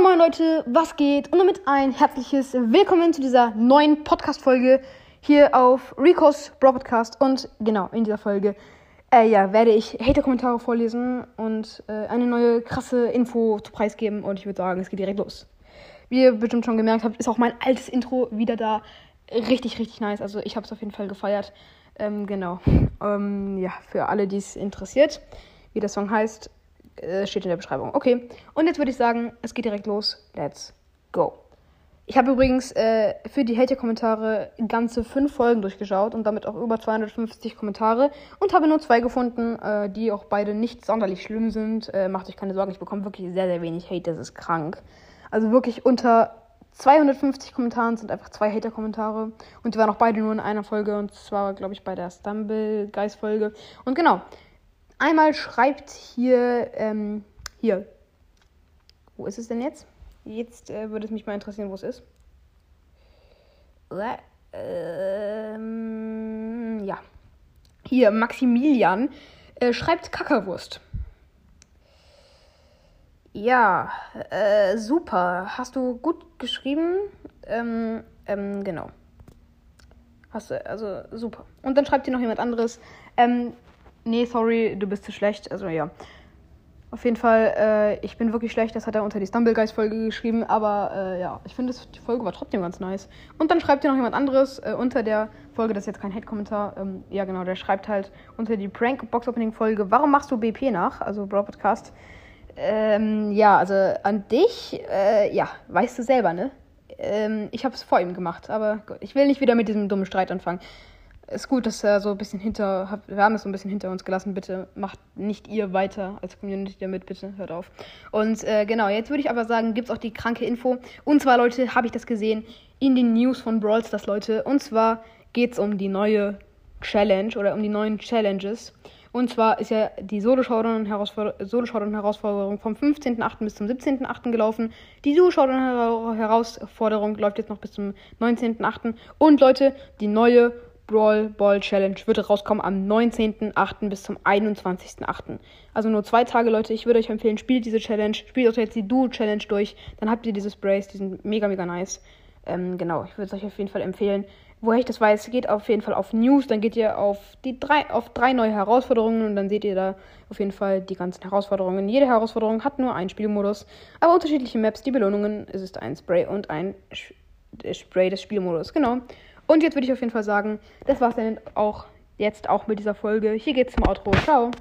Leute, was geht? Und damit ein herzliches Willkommen zu dieser neuen Podcast-Folge hier auf Rico's Bro Podcast. Und genau, in dieser Folge äh, ja, werde ich Hater-Kommentare vorlesen und äh, eine neue krasse Info zu preisgeben. Und ich würde sagen, es geht direkt los. Wie ihr bestimmt schon gemerkt habt, ist auch mein altes Intro wieder da. Richtig, richtig nice. Also ich habe es auf jeden Fall gefeiert. Ähm, genau. Ähm, ja, für alle, die es interessiert, wie der Song heißt, äh, steht in der Beschreibung. Okay, und jetzt würde ich sagen, es geht direkt los. Let's go. Ich habe übrigens äh, für die Hater-Kommentare ganze fünf Folgen durchgeschaut und damit auch über 250 Kommentare und habe nur zwei gefunden, äh, die auch beide nicht sonderlich schlimm sind. Äh, macht euch keine Sorgen, ich bekomme wirklich sehr, sehr wenig Hate, das ist krank. Also wirklich unter 250 Kommentaren sind einfach zwei Hater-Kommentare und die waren auch beide nur in einer Folge und zwar, glaube ich, bei der Stumble Guys-Folge. Und genau, Einmal schreibt hier, ähm, hier. Wo ist es denn jetzt? Jetzt äh, würde es mich mal interessieren, wo es ist. Ähm, ja. Hier, Maximilian äh, schreibt Kackerwurst. Ja, äh, super. Hast du gut geschrieben? Ähm, ähm, genau. Hast du, also super. Und dann schreibt hier noch jemand anderes. Ähm, nee, sorry, du bist zu schlecht. Also ja. Auf jeden Fall, äh, ich bin wirklich schlecht. Das hat er unter die Stumble Guys Folge geschrieben. Aber äh, ja, ich finde, die Folge war trotzdem ganz nice. Und dann schreibt hier noch jemand anderes äh, unter der Folge. Das ist jetzt kein Hate-Kommentar. Ähm, ja, genau, der schreibt halt unter die Prank Box Opening Folge. Warum machst du BP nach? Also Bro Podcast. Ähm, ja, also an dich, äh, ja, weißt du selber, ne? Ähm, ich habe es vor ihm gemacht, aber gut, ich will nicht wieder mit diesem dummen Streit anfangen ist gut, dass er so ein bisschen hinter, wir haben es so ein bisschen hinter uns gelassen. Bitte macht nicht ihr weiter als Community damit, bitte hört auf. Und äh, genau, jetzt würde ich aber sagen, gibt es auch die kranke Info. Und zwar, Leute, habe ich das gesehen in den News von Brawl Stars, Leute. Und zwar geht es um die neue Challenge oder um die neuen Challenges. Und zwar ist ja die Solo-Showdown-Herausforderung vom 15.8. bis zum 17.8. gelaufen. Die Solo-Showdown-Herausforderung läuft jetzt noch bis zum 19.8. Und Leute, die neue Brawl Ball Challenge würde rauskommen am 19.08. bis zum 21.08. Also nur zwei Tage, Leute. Ich würde euch empfehlen, spielt diese Challenge. Spielt auch jetzt die Duo Challenge durch. Dann habt ihr diese Sprays. Die sind mega, mega nice. Ähm, genau, ich würde es euch auf jeden Fall empfehlen. Woher ich das weiß, geht auf jeden Fall auf News. Dann geht ihr auf, die drei, auf drei neue Herausforderungen und dann seht ihr da auf jeden Fall die ganzen Herausforderungen. Jede Herausforderung hat nur einen Spielmodus, aber unterschiedliche Maps. Die Belohnungen es ist ein Spray und ein Spray des Spielmodus. Genau. Und jetzt würde ich auf jeden Fall sagen, das war es dann auch jetzt auch mit dieser Folge. Hier geht's zum Outro. Ciao.